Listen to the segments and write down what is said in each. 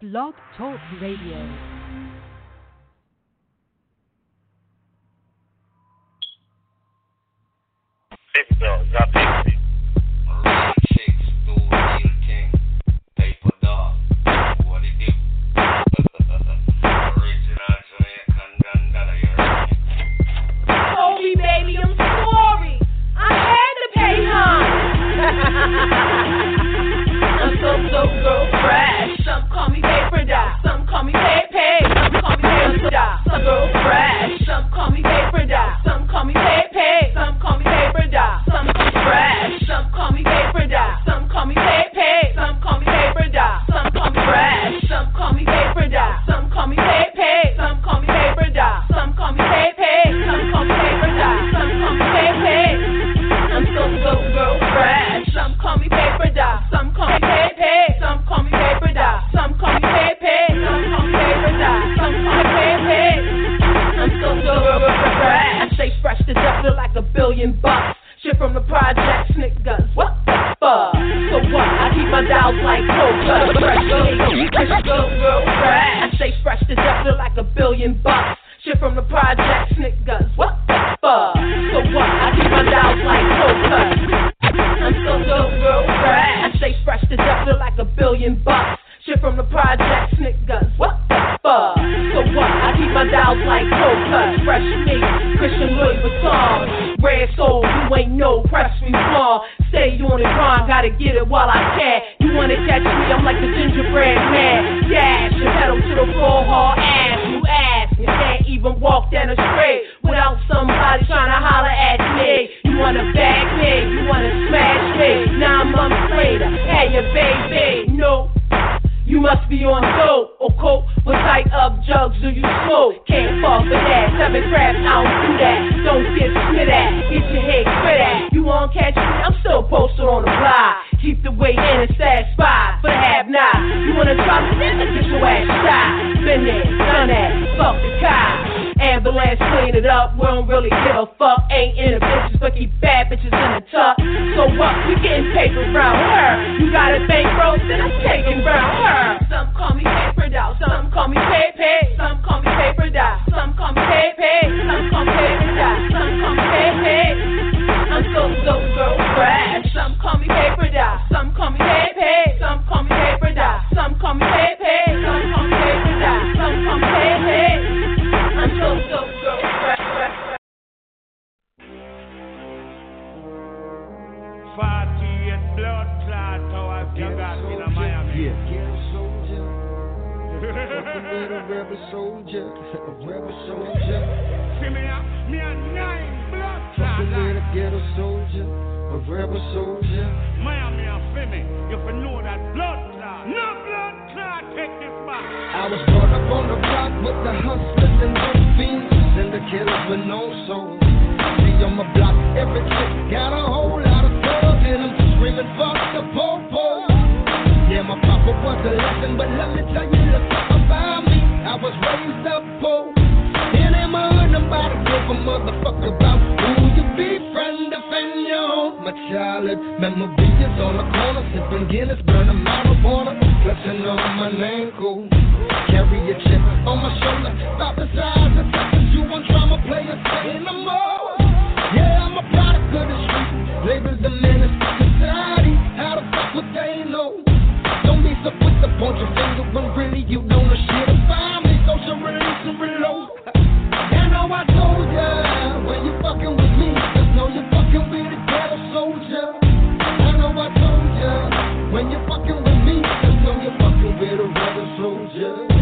Blog Talk Radio. Towers you got in a Miami. rebel soldier, a rebel soldier. See me, a- me a nine blood clot. Fucking a ghetto soldier, a rebel soldier. Miami and Femi, you fi know that blood clot. No blood clot, take this back. I was brought up on the block with the hustlers and the fiends and the killers with no soul. See on my block, every chick got a whole lot of thug in them, screaming fuck the popo. Yeah, my papa was a legend, but let me tell you little something about me. I was raised up poor. And in my hood, nobody give a motherfucker about who you be, friend, defend your home. My childhood memories on the corner, sipping Guinness, burning marijuana, clutching on my ankle. Carry a chip on my shoulder, about the size of Texas. You want drama players, say no more. Yeah, I'm a product of the street, labeled the menace to society. How the fuck would they know? Don't be so quick to your finger when really you know shit about me. Social release and reload. And know I told ya when you fucking with me, just know you fucking with a ghetto soldier. I know I told ya when you fucking with me, just know you fucking with a rebel soldier.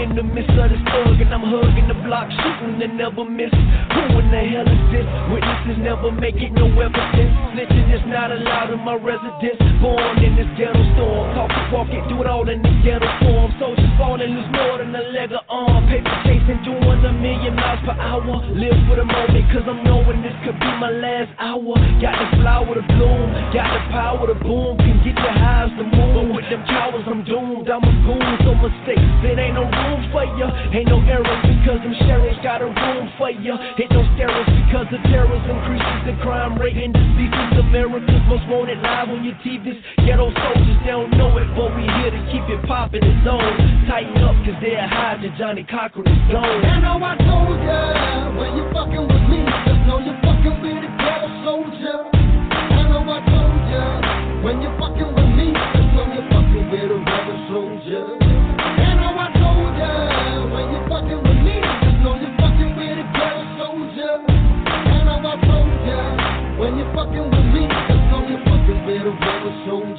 In the midst of this thug and I'm hugging the block, shooting and never miss. Who in the hell is this? Witnesses never make it, no evidence. Snitching is not allowed in my residence. Born in this ghetto storm, talk it, walk it, do it all in the ghetto form. Soldiers falling, lose more than a leg of arm. Paper chasing, doing a million miles per hour. Live for the moment, cause I'm knowing this could be my last hour. Got the flower to bloom, got the power to boom. Can get your highs to move. But with them cowards, I'm doomed. I'm a goon, so mistakes. There ain't no room for ya. Ain't no errors because them sheriffs got a room for ya. Hit no steroids because the terrors increases the crime rate. And is America's most wanted live on your TVs. Ghetto soldiers, they don't know it, but we here to keep it poppin' and zone. Tighten up, cause they're the Johnnie Cochran is gone. I know I told ya when you fucking with me, just know you fucking with a ghetto soldier. I know I told ya when you fucking with me, just know you're fucking with a rebel soldier.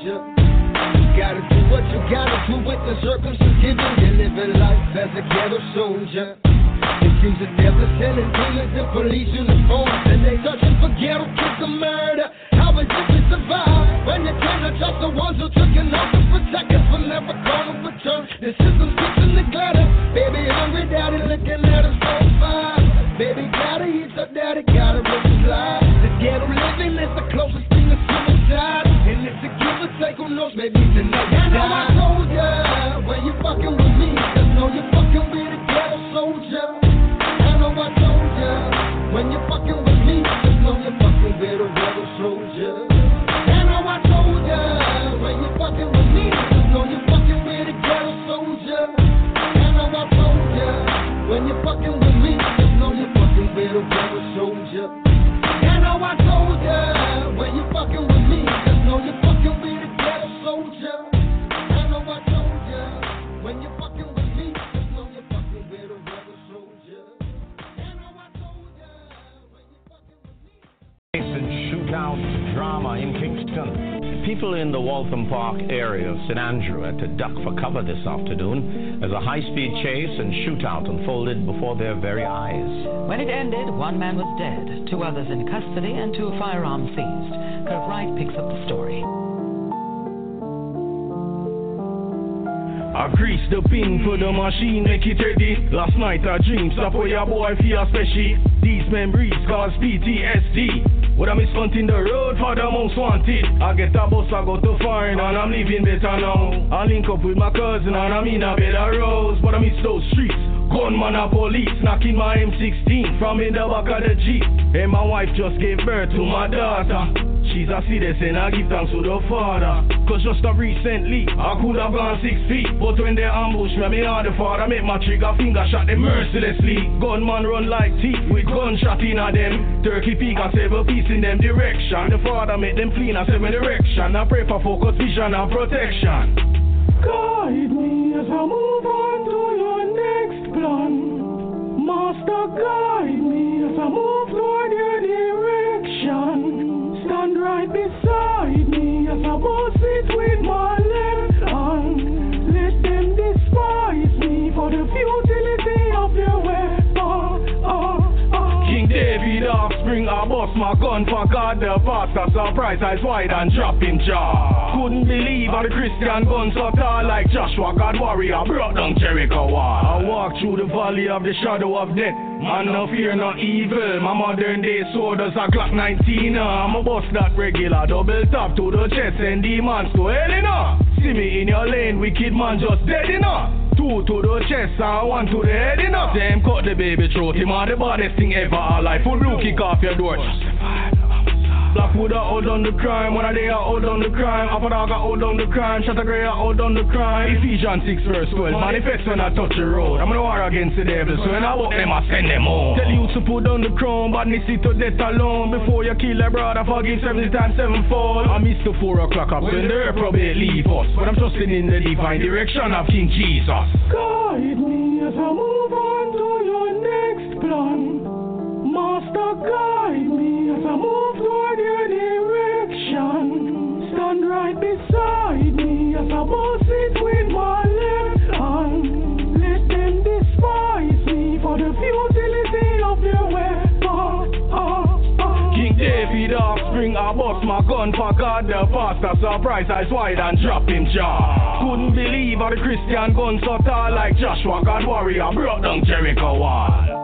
Soldier. You gotta do what you gotta do with the circumstances. You're living life as a ghetto soldier. It seems that they're sending demons in police uniforms and they searching for ghetto kids to murder. How it to survive when you cannot trust the ones who took an oath to protect us from never gonna return? The system keeps in the gutter. Baby, hungry daddy looking at us so fine. Baby, gotta eat so daddy gotta live his life. The ghetto living is the closest knows, maybe tonight you die. I told ya People in the Waltham Park area of St. Andrew had to duck for cover this afternoon as a high speed chase and shootout unfolded before their very eyes. When it ended, one man was dead, two others in custody, and two firearms seized. Kirk Wright picks up the story. I grease the pin for the machine, make it ready. Last night I dreamed, stop oh, for your boy feel special. These memories cause PTSD. What I miss hunting the road for the most wanted. I get a bus, I go to foreign and I'm living better now. I link up with my cousin and I'm in a better roads, but I miss those streets. Gunman and police knocking my M16 from in the back of the Jeep. And my wife just gave birth to my daughter. She's a citizen, I give thanks to the father. Cause just a recently, I could have gone six feet. But when they ambush me, me and the father make my trigger finger shot them mercilessly. Gunman run like teeth with gunshot in a them. Turkey peak and seven piece in them direction. The father make them clean and seven direction. I pray for focus, vision and protection. Guide me as I move on to your next plan. Master, guide me beside me as I boss it with my left hand. Let them despise me for the futility of their weapon. King David offspring, I bust my gun for God the pastor. Surprise, eyes wide and drop him jaw. Couldn't believe how the Christian guns so tall like Joshua, God warrior, brought down Jericho wall. I walk through the valley of the shadow of death. Man, no fear, no evil. My modern day sword is a Glock 19. uh, I'm a bust that regular, double tap to the chest and demons to hell, know. See me in your lane, wicked man just dead, know. Two to the chest and one to the head, know. Them cut the baby throat, him are the baddest thing ever alive. Full blue kick off your door. Blackwood I hold on the crime, one they I hold on the crime, Upper dog I hold on the crime, Shatter Grey I hold on the crime. Ephesians 6 verse 12, manifest when I touch the road. I'm gonna war against the devil, so when I walk them I send them home. Tell you to put down the crown, badness it to death alone. Before you kill a brother, forgive 70 times sevenfold. I miss the 4 o'clock up when the reprobate leave us, but I'm trusting in the divine direction of King Jesus. Guide me as I move on to your next plan. Master, guide me as I move Beside me as I boss it with my left hand. Let them despise me for the futility of their weapon. King David offspring, I bust my gun for God the pastor. Surprise, eyes wide and drop him jaw. Couldn't believe how the Christian guns so tall like Joshua, God warrior, brought down Jericho wall.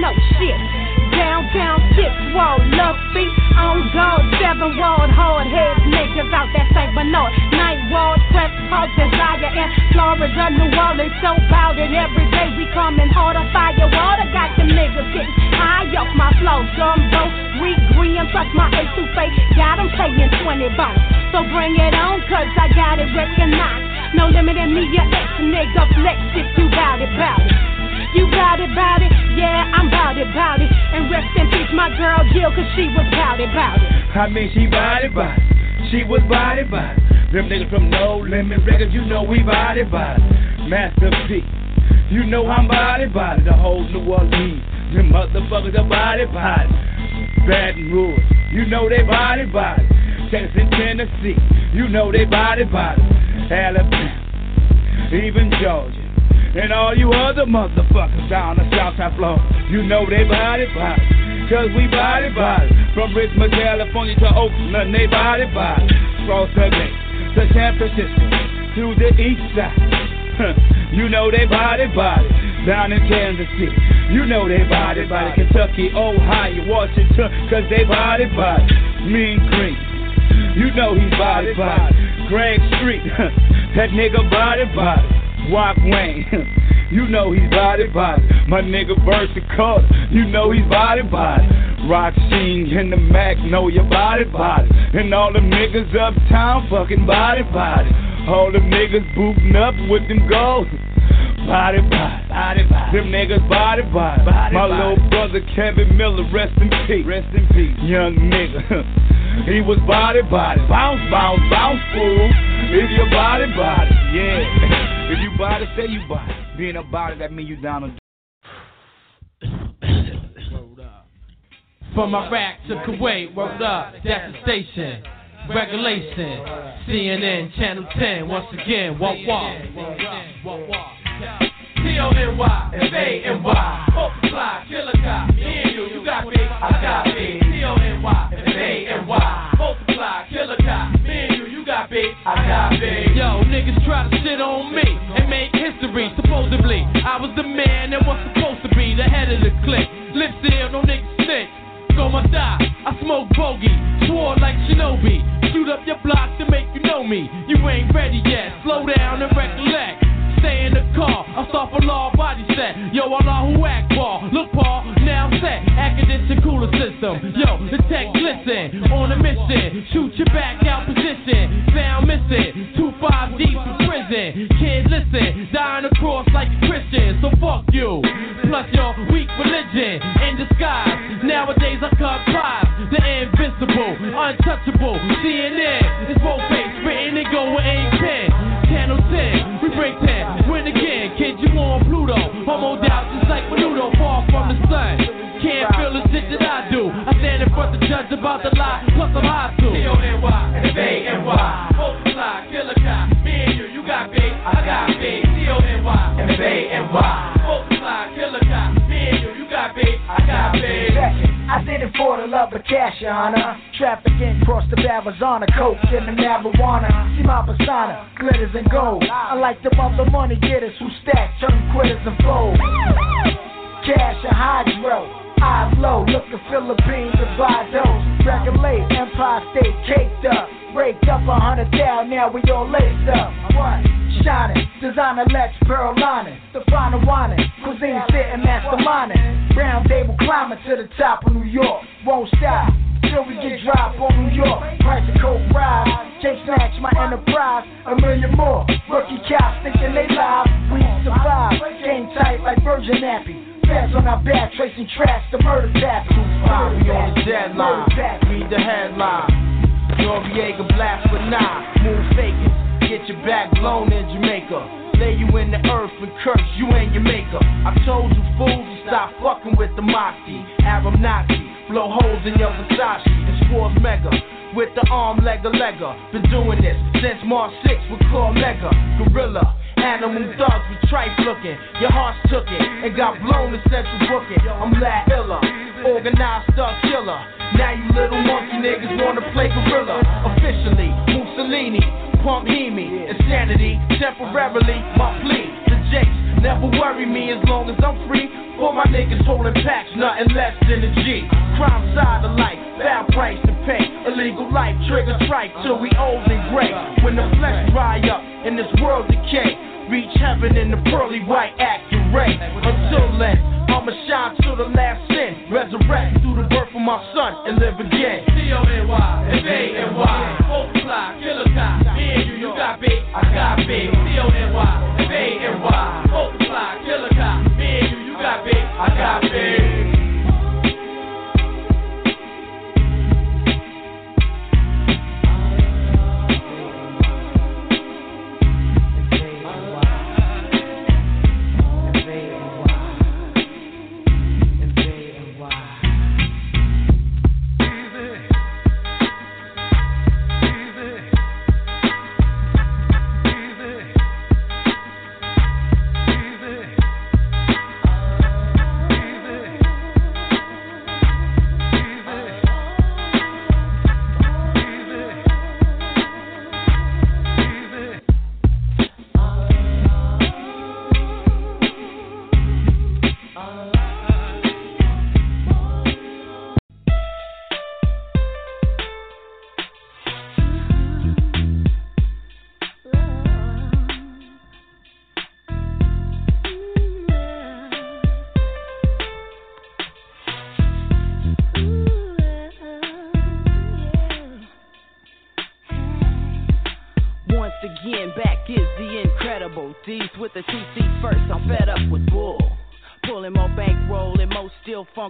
No shit. Downtown, six wall, love feet on guard, seven wall, hard heads, niggas out that St. Bernard. Night wall, prep, hard desire in Florida, New Orleans, so it every day. We coming harder, fire water, got them niggas getting high off my flow. Gumbo, weak green, plus my A2 got them paying 20 bucks. So bring it on, cause I got it recognized. No limit in me, your ex nigga flex if you bout it, bout it. You bout it, it, yeah, I'm bout it, it. And rest in peace, my girl Jill, cause she was bout it, it. I mean, she body body. She was body body. Them niggas from No Limit Records, you know we body body. Master P, you know I'm body body. The whole New Orleans, them motherfuckers are body body. Baton Rouge, you know they body body. Texas, Tennessee, you know they body body. Alabama, even Georgia. And all you other motherfuckers down the Southside floor, you know they body body. Cause we body body. From Richmond, California to Oakland, they body body. Across the bay to San Francisco, to the east side. you know they body body. Down in Kansas City, you know they body body. Kentucky, Ohio, Washington, cause they body body. Mean Green, you know he's body body. Greg Street, that nigga body body. Walk Wayne, you know he's body body. My nigga Versacott, you know he's body body. Rock Sheen and the Mac know your body body. And all them niggas uptown fucking body body. All them niggas booting up with them goals. Body body, body body. Them niggas body body. body My body. little brother Kevin Miller, rest in peace. Rest in peace. Young nigga. he was body body. Bounce, bounce, bounce, fool. If your body body, yeah. If you body, say you body. Being a body, that mean you down on From Iraq to Kuwait, word up, that's the station. Regulation, CNN Channel 10, once again, walk, walk. T-O-N-Y, F-A-N-Y, multiply, killer cop, me and you, you got me, I got me. T-O-N-Y, F-A-N-Y, multiply, killer cop, me and got me, I got me. Yo, niggas try to shit on me and make history, supposedly. I was the man that was supposed to be the head of the clique. Lip seal, no niggas snitch. On my die, I smoke bogey, swore like Shinobi. Shoot up your block to make you know me. You ain't ready yet, slow down and recollect. Stay in the car, I start for law body set. Yo, Allah who act ball. Look, Paul, now I'm set. Academic cooler system. Yo, the tech glisten. On a mission, shoot your back out position. The Arizona, coke and the marijuana. See my persona, glitters and gold. I like the mother money getters who stack, turn quitters and fold. Cash and hydro, eyes low, look at Philippines and buy those. Regulate, Empire State caked up. Raked up a hundred down, now we all laced up. What? Shining, designer Lex, Nine. Move fakers. Get your back blown in Jamaica. lay you in the earth and curse you and your maker. I told you fools to stop fucking with the Moxie, Arab Nazi, blow holes in your Versace, and Spores Mega. With the arm legger legger, been doing this since March 6 with Claw Mega, Gorilla. Animal thugs with tripe looking. Your hearts took it and got blown in central booking. I'm Lad Illa, organized thug killer. Now you little monkey niggas wanna play gorilla. Officially, Mussolini, pump Hemi, insanity, temporarily, my plea. The Jakes never worry me as long as I'm free. For my niggas holding packs, nothing less than a G. Crime side of life, bad price to pay. Illegal life, trigger strike till we old and gray. When the flesh dry up and this world decay, reach heaven in the pearly white accurate. Until then, I'ma shine till the last sin. Resurrect through the birth of my son and live again. T-O-N-Y, F-A-N-Y, multiply, killer cop. Me and you, you got big, I got big. T-O-N-Y, F-A-N-Y, multiply, killer cop. Me and you, you got big, I got big.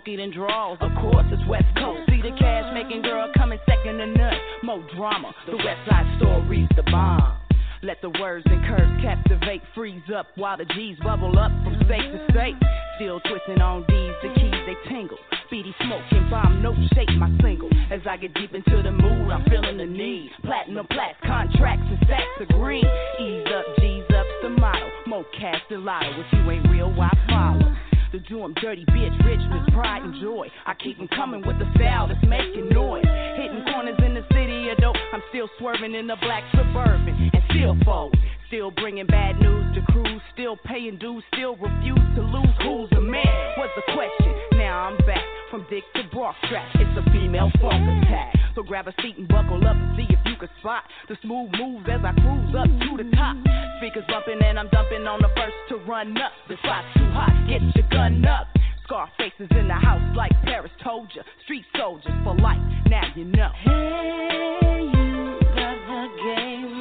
Funky than draws. Of course, it's West Coast. See the cash making girl coming second to none. More drama. The West Side story's the bomb. Let the words and curves captivate, freeze up while the G's bubble up from state to state. Still twisting on D's, the keys they tingle. Beady smoking bomb, no shake my single. As I get deep into the mood, I'm feeling the need. Platinum plats, contracts, and stacks of green. Ease up, G's up's the motto. More cash than lotto. If you ain't real, why follow? To do 'em dirty, bitch, Rich with pride, and joy. I keep 'em coming with the style that's making noise. Hitting corners in the city dope. I'm still swerving in the black suburban and still fold. Still bringing bad news to crews. Still paying dues. Still refuse to lose. Who's the man? What's the question? Now I'm back from dick to bra strap. It's a female funk attack. So grab a seat and buckle up and see if you can spot the smooth moves as I cruise up to the top. Speakers bumping and I'm dumping on the first to run up. The spot's too hot. Get your gun up. Scarfaces in the house like Paris told ya. Street soldiers for life. Now you know. Hey, you got the game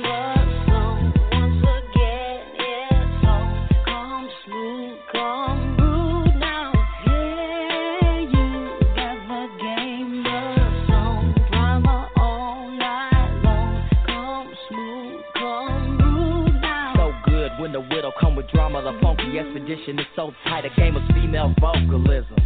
funky expedition is so tight, a game of female vocalism.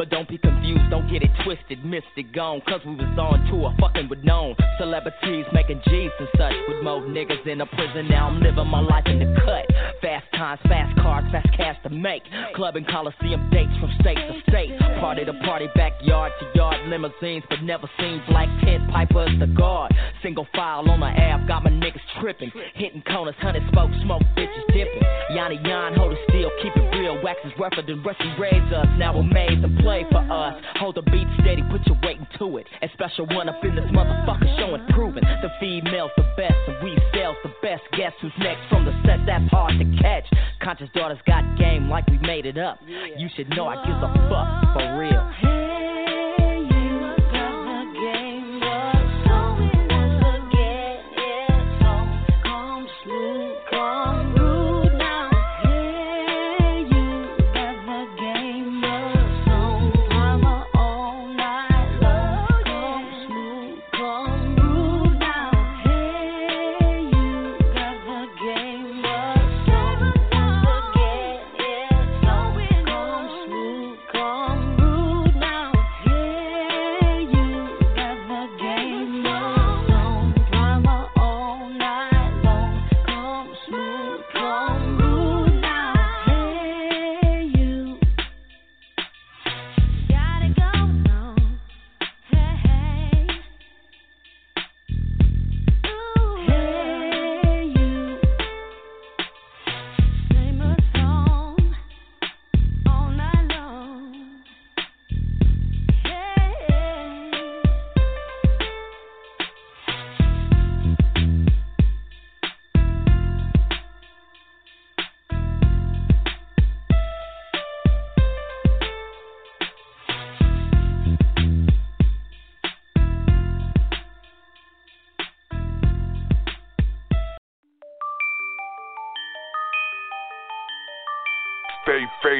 But don't be confused, don't get it twisted, missed it, gone. Cause we was on tour, fucking with known celebrities, making G's and such. With more niggas in the prison, now I'm living my life in the cut. Fast times, fast cars, fast cash to make. Club and Coliseum dates from state to state. Party to party, backyard to yard, limousines, but never seen black tent pipers the guard. Single file on the app, got my niggas tripping. Hitting corners, hundred spoke, smoke bitches dipping. Yanni Yan, hold it still, keep it real. Wax is rougher than rusty razors. Now we're made to play for us. Hold the beat steady, put your weight into it. And special one up in this motherfucker showing proving. The female's the best, and we sales the best. Guess who's next from the set? That's hard to catch. Conscious daughters got game like we made it up. You should know I give a fuck for real.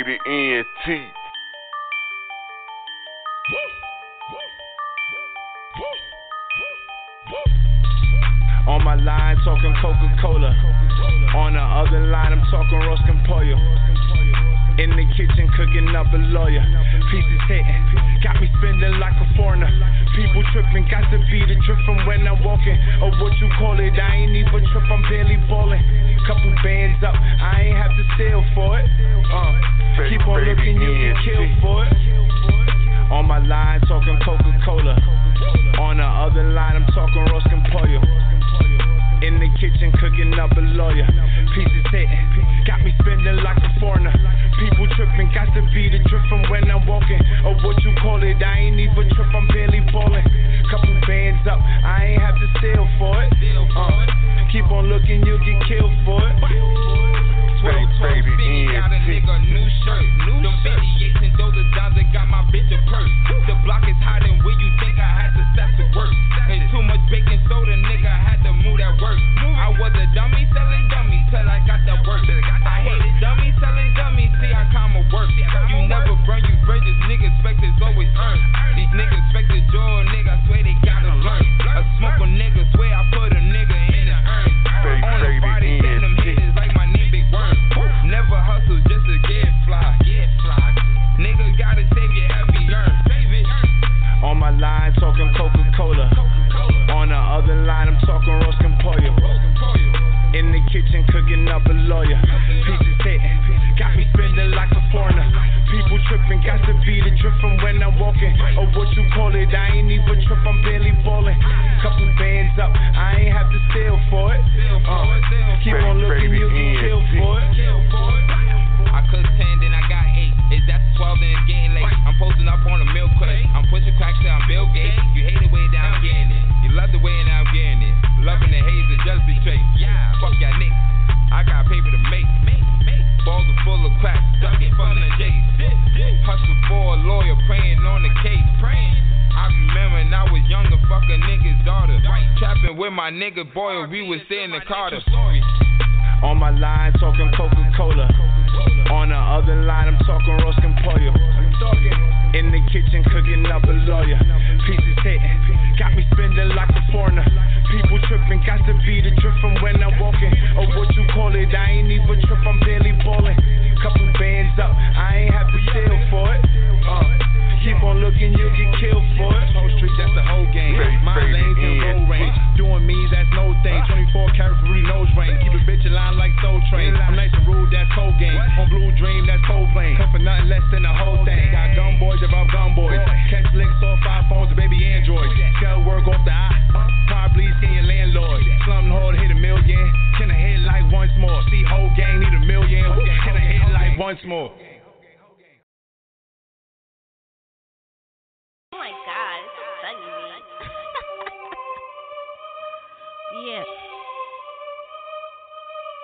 Faded ENT. On my line, talking Coca Cola. On the other line, I'm talking Roskin Pollo. In the kitchen, cooking up a lawyer. Pieces hitting, got me spending like a foreigner. People tripping, got to be the trip from when I'm walking. Or what you call it, I ain't even trip, I'm barely balling. Couple bands up, I ain't have to steal for it. Uh, keep on looking, you get killed for it. On my line, talking Coca Cola. On the other line, I'm talking Roskin Pollo. In the kitchen, cooking up a lawyer. Pieces hitting, got me spending like a foreigner. People tripping, got to be the drip from when I'm walking. Or what you call it, I ain't even trip, I'm barely balling. Couple bands up, I ain't have to steal for it. Uh, keep on looking, you'll get killed for it. Trapping with my nigga boy, we was in the Carter. On my line, talking Coca Cola. On the other line, I'm talking Roskin Pollo. In the kitchen, cooking up a lawyer. Pieces hitting, got me spending like a foreigner. People tripping, got to be the drip from when I'm walking. Or what you call it, I ain't even trip, I'm barely balling. Couple bands up, I ain't have to steal for it. Uh, keep on looking, you'll get killed for it. Whole street, that's the whole game. My lanes in road range. Doing me, that's no thing. 24 karat Rudy nose ring. Keep a bitch in line like Soul Train. I'm nice and rude, that's cold game. On Blue Dream, that's cold plane. Come for nothing less than the whole thing. Got gun boys, about gun boys. Catch licks off iPhones, baby Androids. Scale work off the eye. Probably skin your landlord. Slum hard, hit a million. Can I hit like once more? See, whole gang need a million. Can I hit like once more?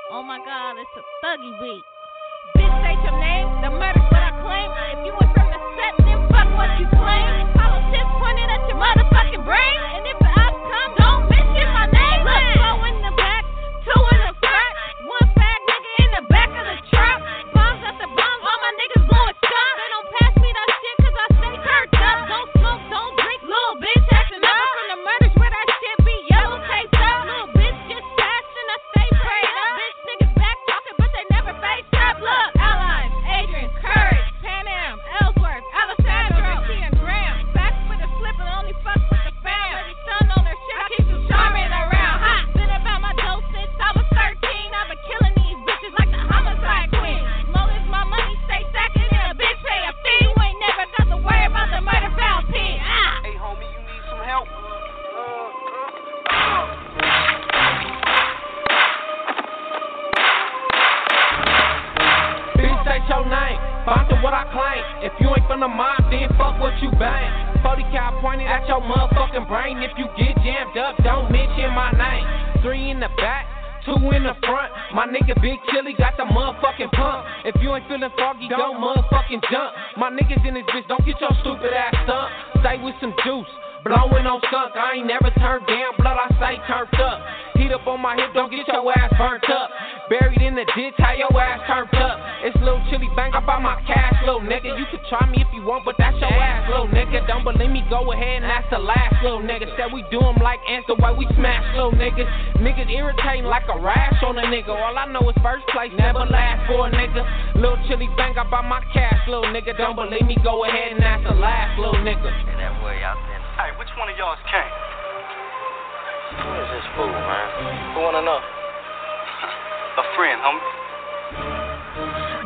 Oh my god, it's a thuggy beat. Bitch, state your name, the murder's what I claim. If you was from the set, then fuck what you claim. Politics pointed at your motherfucking brain. And if the come, don't mention my name. Look, slow in the back, two in the for a nigga. Little chili bang, I buy my cash, little nigga. Don't believe me, go ahead and ask the last little nigga. And that way out there. Hey, which one of y'all's king? Who is this fool, man? Who wanna know? A friend, homie.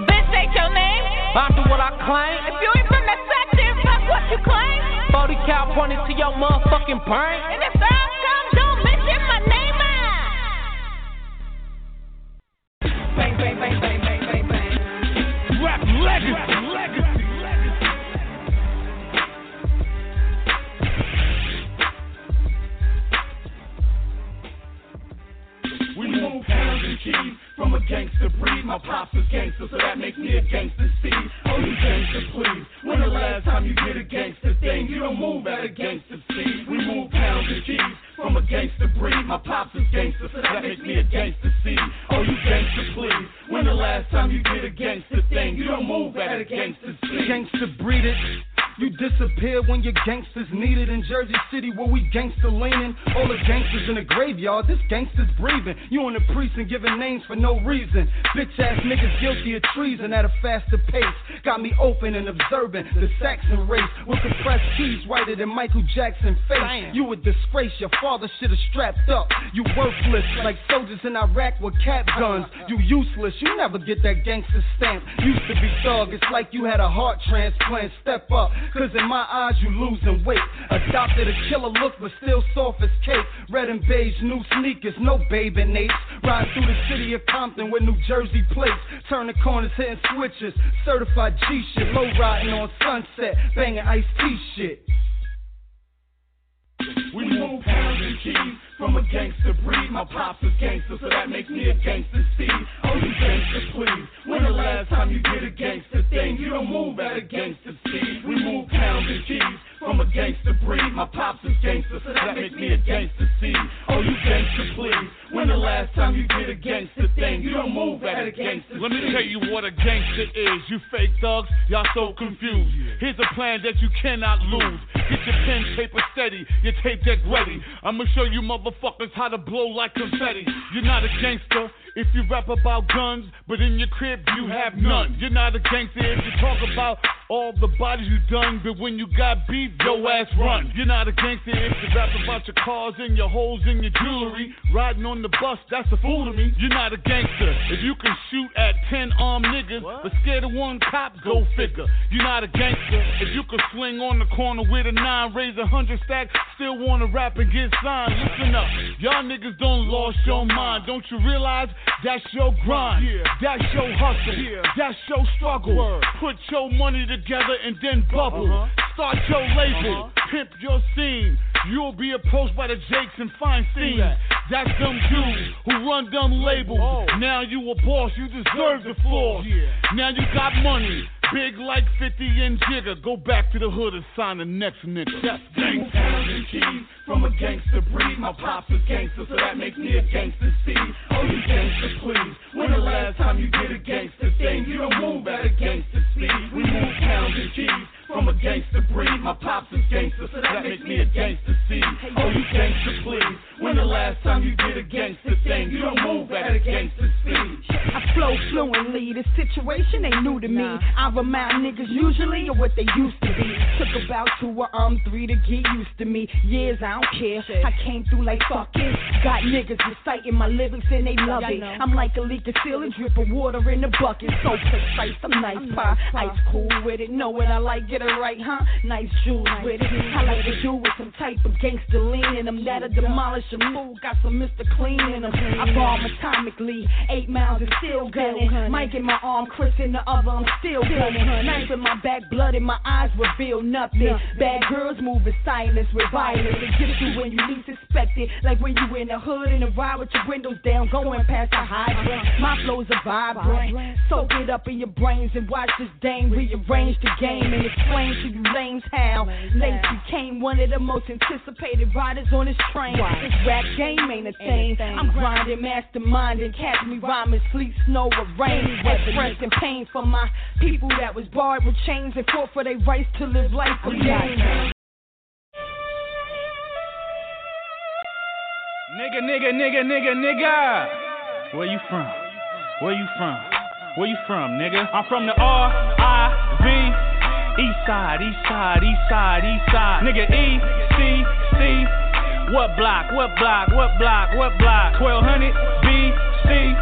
Bitch, ain't your name. I'm do what I claim. If you ain't from that section, fuck what you claim. 40 cal pointed to your motherfucking brain. And if the outcome don't mention my name, ah. Bang, bang, bang, bang, bang, bang, bang. Rap legacy. We move pounds and keys from a gangster breed. My pops is gangster, so that makes me a gangster seed. Oh, you gangster, please. When the last time you did a gangster thing? You don't move at a gangster speed. We move pounds and keys from a gangster breed. My pops is gangster, so that makes me a gangster seed. Oh, you gangster, please. When the last time you did a gangster thing? You don't move at a gangster speed. Gangster breeded. You disappear when your gangsters needed in Jersey City where we gangster leaning. All the gangsters in the graveyard, this gangster's breathing. You in the priest precinct giving names for no reason. Bitch ass niggas guilty of treason at a faster pace. Got me open and observing the Saxon race with compressed keys whiter than Michael Jackson face. You a disgrace, your father should have strapped up. You worthless like soldiers in Iraq with cap guns. You useless, you never get that gangster stamp. Used to be thug, it's like you had a heart transplant. Step up. Cause in my eyes you losing weight. Adopted a killer look but still soft as cake. Red and beige, new sneakers, no baby nates. Riding through the city of Compton with New Jersey plates. Turning corners, hitting switches. Certified G shit. Low riding on sunset. Banging iced tea shit. We move pounds and keys from a gangster breed. My pops is gangster, so that makes me a gangster seed. Oh, you gangster, please. When the last time you did a gangster thing? You don't move at a gangster speed. We move pounds and keys from a gangster breed. My pops is gangster, so that makes me a gangster seed. Oh, you gangster, please. When the last time you did a gangster thing? You don't move at a gangster Let me tell you what a gangster is. You fake thugs, y'all so confused. Here's a plan that you cannot lose. Get your pen, paper steady, your tape deck ready. I'ma show you motherfuckers how to blow like confetti. You're not a gangster if you rap about guns, but in your crib you have none. You're not a gangster if you talk about all the bodies you done, but when you got beef, your ass run. You're not a gangster if you rap about your cars and your holes and your jewelry. Riding on the bus, that's a fool to me. You're not a gangster if you can shoot at 10 armed niggas, but scared of one cop, go figure. You're not a gangster if you can swing on the corner with a nine, raise a hundred stack, still wanna rap and get signed. Listen up, y'all niggas don't lost your mind. Don't you realize that's your grind? That's your hustle. That's your struggle. Put your money together and then bubble. Uh-huh. Start your label. Uh-huh. Pimp your scene. You'll be approached by the Jakes and Feinstein. That's them dudes who run them labels. Oh. Now you a boss, you deserve the floor. Now you got money, big like 50 and Jigga. Go back to the hood and sign the next nigga. That's Gang pounds keys from a gangster breed. My pops is gangster, so that makes me a gangster seed. Oh, you gangster, please. When the last time you did a gangster thing? You don't move at a gangster speed. We move pounds and keys from a gangster breed. My pops is gangster, so that makes me a gangster seed. Oh, you gangster, please. When the last time you did a gangster thing? You don't move at a gangster speed. I flow fluently. This situation ain't new to me. I remind niggas usually of what they used to be. Took about two or um three to get used to me. Years I don't care. I came through like fuck it. Got niggas reciting my lyrics and they love it. I'm like a leak of ceiling, dripping water in the bucket. So precise, I'm nice pie. Ice cool with it. Know what I like, get it right, huh? Nice jewels with it. I like to do with some type of gangster lean in them that'll demolish a fool. Got some Mr. Clean in them. I bomb atomically. Eight miles and still gunning. Mike in my arm, Chris in the other, I'm still gunning. Knife in my back, blood in my eyes reveal nothing. Bad girls move in silence with violence. It gets you when you least expect it. Like when you in the hood in the ride with your windows down, going past the hydrant. My flow's a vibrant. Soak it up in your brains and watch this dame rearrange the game and explain to you lames how Lace became one of the most anticipated riders on this train. This rap game ain't a thing. I'm grinding, masterminding, catch me rhyming, sleep, snow, or rain. Expressing pain for my people that was barred with chains and fought for their rights to live life again. Nigga, nigga, nigga, nigga, nigga. Where you from? Where you from? Where you from, nigga? I'm from the R I V East side, east side, east side, east side. Nigga, E C C. What block? What block? What block? What block? 1200 B C.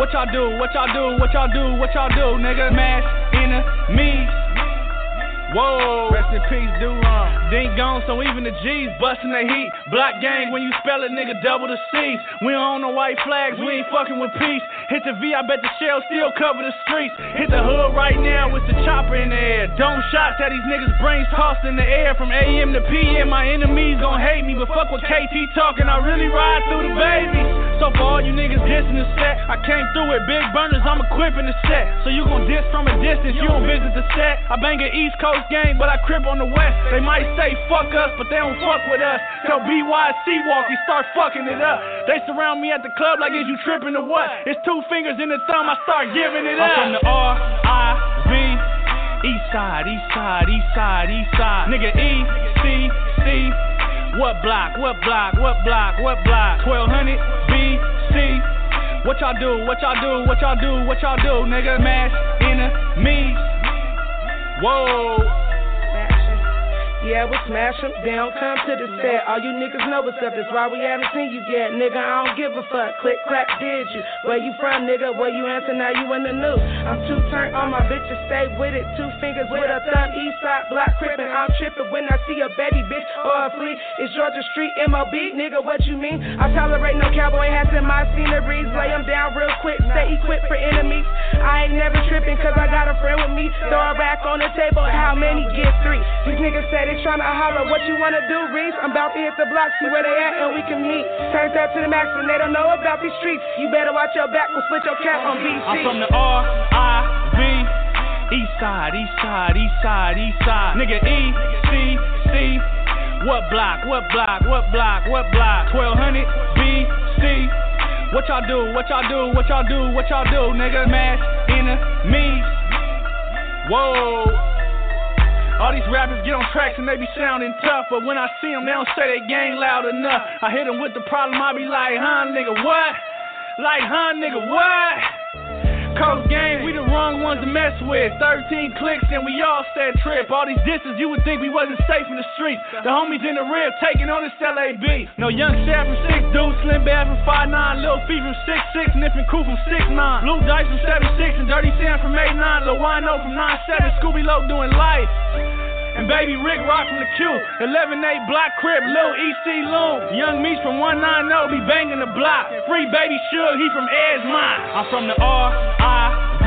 What y'all do? What y'all do? What y'all do? What y'all do, nigga? Mash enemies. Whoa. Rest in peace, Dulon. Uh-huh. Dink gone, so even the G's busting the heat. Black gang, when you spell it, nigga, double the C's. We don't own no white flags, we ain't fucking with peace. Hit the V, I bet the shell still cover the streets. Hit the hood right now with the chopper in the air. Dome shots at these niggas' brains tossed in the air from AM to PM. My enemies gon' hate me, but fuck with KT talking. I really ride through the babies. So for all you niggas dissing the set, I came through with big burners, I'm equipping the set. So you gon' diss from a distance, you don't visit the set. I bang an East Coast gang, but I crib on the West. They might say fuck us, but they don't fuck with us. Tell BYC walk, he start fucking it up. They surround me at the club like is you tripping or what? It's two fingers in the thumb, I start giving it up. I'm from the R I V East side, east side, east side, east side. Nigga E C C. What block? What block? What block? What block? 1200 C. What y'all do? What y'all do? What y'all do? What y'all do, nigga? Mash enemies. Whoa. Yeah, we smash them down, come to the set. All you niggas know what's up, that's why we haven't seen you yet. Nigga, I don't give a fuck. Click, clap, did you? Where you from, nigga? Where you answer, now you in the news. I'm too turned on my bitches, stay with it. Two fingers with a thumb, east side, block crippin'. I'm trippin' when I see a baby bitch or a flea. It's Georgia Street, MOB, nigga, what you mean? I tolerate no cowboy hats in my sceneries. Lay them down real quick, stay equipped for enemies. I ain't never trippin' cause I got a friend with me. Throw a rack on the table, how many get three? These niggas say they tryna holler, what you wanna do, Reese? I'm about to hit the block, see where they at, and we can meet. Turns up to the max, and they don't know about these streets. You better watch your back, we'll split your cap on BC. I'm from the R I V East side, east side, east side, east side. Nigga E C C. What block? What block? What block? What block? 1200 B C. What y'all do? What y'all do? What y'all do? What y'all do, nigga? Mash enemies. Whoa. All these rappers get on tracks and they be sounding tough, but when I see them, they don't say they gang loud enough. I hit them with the problem, I be like, huh, nigga, what? Like, huh, nigga, what? Coast gang, we the wrong ones to mess with. 13 clicks and we all said trip. All these disses, you would think we wasn't safe in the streets. The homies in the rib taking on this LAB. No young Shad from 6 dudes, Slim Bad from 5'9, Lil Fee from 6'6, Nippin' Crew from 6'9, Blue Dice from 7'6, and Dirty Sam from 8'9, Lil Wino from 9'7, Scooby Low doing life. And baby Rick Rock from the Q, 11 8 Block Crib, Lil EC Loon. Young Meech from 190 be banging the block. Free baby Suge, he from Edgemont. I'm from the R I V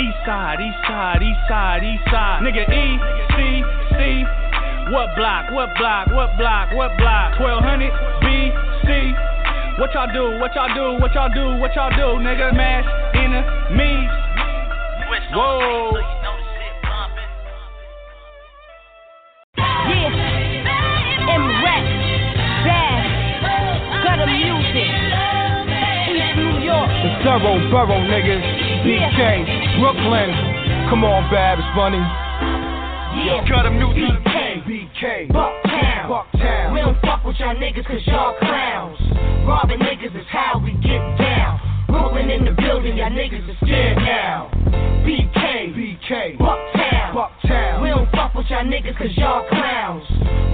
East side, east side, east side, east side. Nigga E C C. What block? What block? What block? What block? 1200 B C. What y'all do? What y'all do? What y'all do? What y'all do, nigga? Mash enemies. Whoa. Yeah, M rap, jazz, gutter music, East New York. The thorough borough niggas, BK, Brooklyn. Come on, Babs, Bunny. Yeah, Gutter music, BK, BK, Bucktown. Bucktown. We don't fuck with y'all niggas cause y'all clowns. Robbing niggas is how we get down. Brooklyn in the building, y'all niggas is scared now. BK, BK, Bucktown. Bucktown. We don't fuck with y'all niggas cause y'all clowns.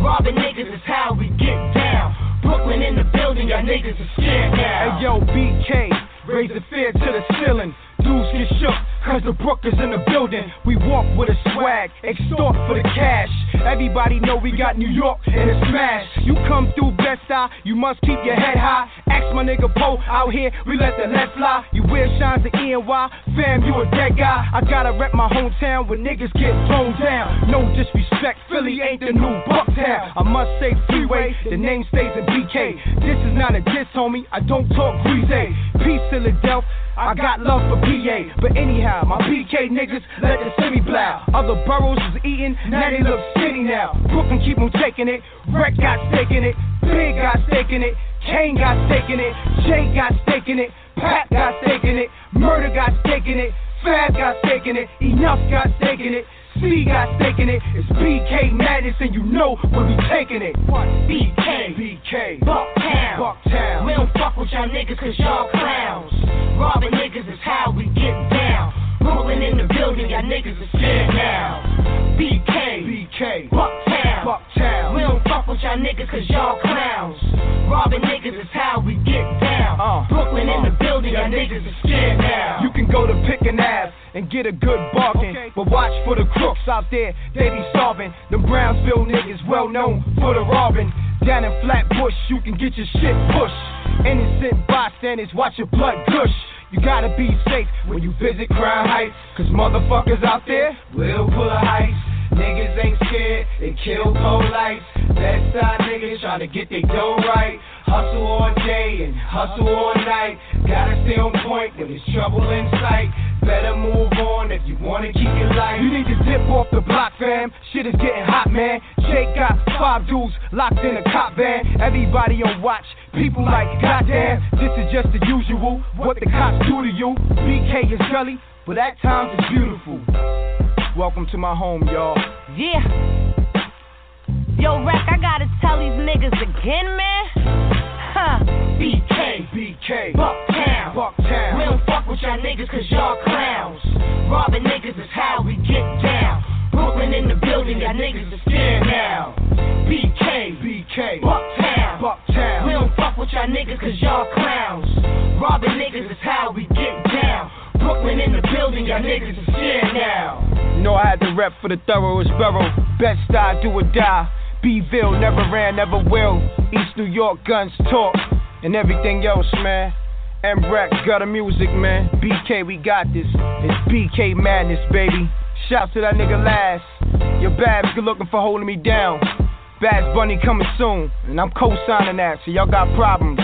Robbing niggas is how we get down. Brooklyn in the building, y'all niggas is scared now. Hey yo, BK, raise the fear to the ceiling. Dudes get shook, cause the Brook is in the building. We walk with a swag, extort for the cash. Everybody know we got New York in a smash. You come through Best Eye, you must keep your head high. Ask my nigga Poe out here, we let the let fly. You wear shines to ENY, fam, you a dead guy. I gotta rep my hometown when niggas get thrown down. No disrespect, Philly ain't the new Bucktown. I must say freeway, the name stays in BK. This is not a diss, homie. I don't talk greasy. Peace, Philadelphia. I got love for PA, but anyhow, my PK niggas let the city blow. Other boroughs was eating, now they look skinny now. Brooklyn keep on taking it, Wreck got stake in it, Big got stake in it, Kane got stake in it, Jay got stake in it, Pat got stake in it, Murder got stake in it, Fab got stake in it, Enough got stake in it. C got stake in it. It's BK Madness, and you know where we'll taking it. BK, BK, Bucktown, Bucktown. We don't fuck with y'all niggas cause y'all clowns. Robbing niggas is how we get down. Rolling in the building, y'all niggas are scared now. BK, BK, Bucktown, Bucktown. We don't fuck with y'all niggas cause y'all clowns. Robbing niggas is how we get down. Uh, Brooklyn in the building, y'all niggas are scared now. You can go to Pitkin Ave and get a good bargain. But watch for the crooks out there, they be starving. The Brownsville niggas well known for the robbing. Down in Flatbush, you can get your shit pushed. Innocent bystanders, watch your blood gush. You gotta be safe when you visit Crown Heights. Cause motherfuckers out there will pull a heist. Niggas ain't scared, they kill cold lights. That side niggas tryna get their dough right. Hustle all day and hustle all night. Gotta stay on point when there's trouble in sight. Better move on if you wanna keep your life. You need to dip off the block, fam. Shit is getting hot, man. Jake got five dudes locked in a cop van. Everybody on watch. People like, goddamn, this is just the usual. What the cops do to you. BK is gully, but at times it's beautiful. Welcome to my home, y'all. Yeah. Yo, Rack, I gotta tell these niggas again, man. Huh. BK, BK, Bucktown, Bucktown. We don't fuck with y'all niggas cause y'all clowns. Robbing niggas is how we get down. Brooklyn in the building, y'all niggas are scared now. BK, BK, Bucktown, Bucktown. We don't fuck with y'all niggas cause y'all clowns. Robbing niggas is how we get down. Brooklyn in the building, y'all niggas are scared now. Know I had to rep for the thoroughest borough. Best I do or die. Bville never ran, never will. East New York guns talk and everything else, man. MREC got the music, man. BK, we got this. It's BK madness, baby. Shouts to that nigga last. Your Babs good looking for holding me down. Babs Bunny coming soon, and I'm co-signing that, so y'all got problems.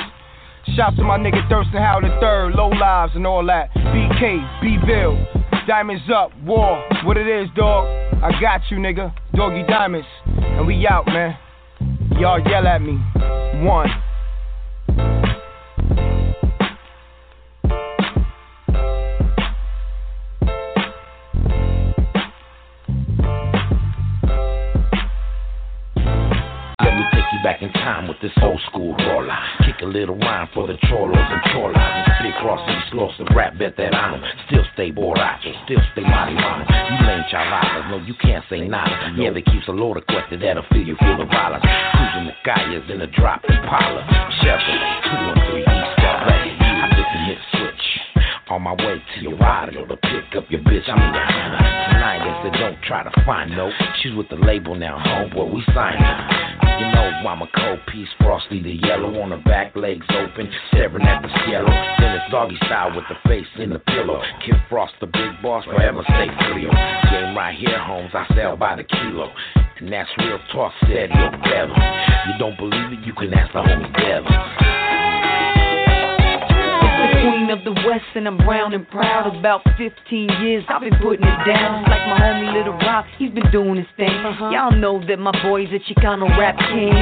Shouts to my nigga Thurston the third, low lives and all that. BK, Bville, Diamonds up, war, what it is, dog. I got you, nigga. Doggy Diamonds, and we out, man. Y'all yell at me. One. Back in time with this old school raw line. Kick a little rhyme for the cholos and. And spit cross these los the rap veterano. Still stay borracho, still stay marihuana. You lame chaladas, no, you can't say nada. Yeah, they keeps a load of question that'll fill you full of violence. Cruising the calles in a drop Impala. Chevrolet, 213 On my way to your rider to pick up your bitch. I'm in your Tonight, they said don't try to find no. She's with the label now, homeboy, we signed her. You know I'm a cold piece, frosty the yellow on her back legs open, staring at the cielo. Then it's doggy style with the face in the pillow. Kid Frost, the big boss, forever stay Cleo. Game right here, Holmes, I sell by the kilo. And that's real talk, said you're. You don't believe it, you can ask the homie Devil. Queen of the west and I'm brown and proud. About 15 years I've been putting it down. Like my homie Little Rock, he's been doing his thing. Uh-huh. Y'all know that my boy's a Chicano rap king.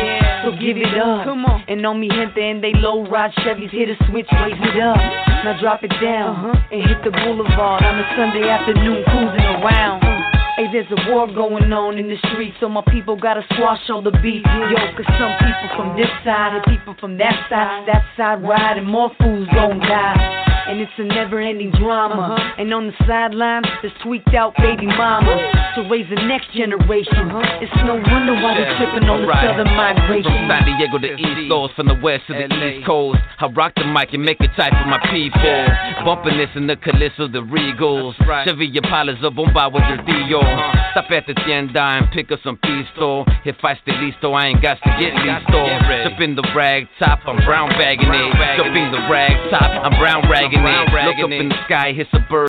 So give it up. Come on. And on me gente and they low ride Chevys, hit a switch, raise it up. Now drop it down uh-huh. and hit the boulevard on a Sunday afternoon cruising around. Hey, there's a war going on in the streets, so my people gotta squash all the beef. Yo, cause some people from this side and people from that side, that side ride, and more fools gon' die. And it's a never ending drama. And on the sidelines, there's tweaked out baby mamas to raise the next generation. It's no wonder why they're tripping on the Right. southern migration. From San Diego to East Coast, from the west to the East Coast. I rock the mic and make it tight for my people. Bumping this in the Calypso, the Regals. Chevy Impalas o bomba with the Dio. Stop at the tienda and pick up some pisto. If I stay listo, I ain't got to get listo. Jump in the rag top, I'm brown bagging it. Jump in the rag top, I'm brown ragging it. Look up in the sky, hit a bird.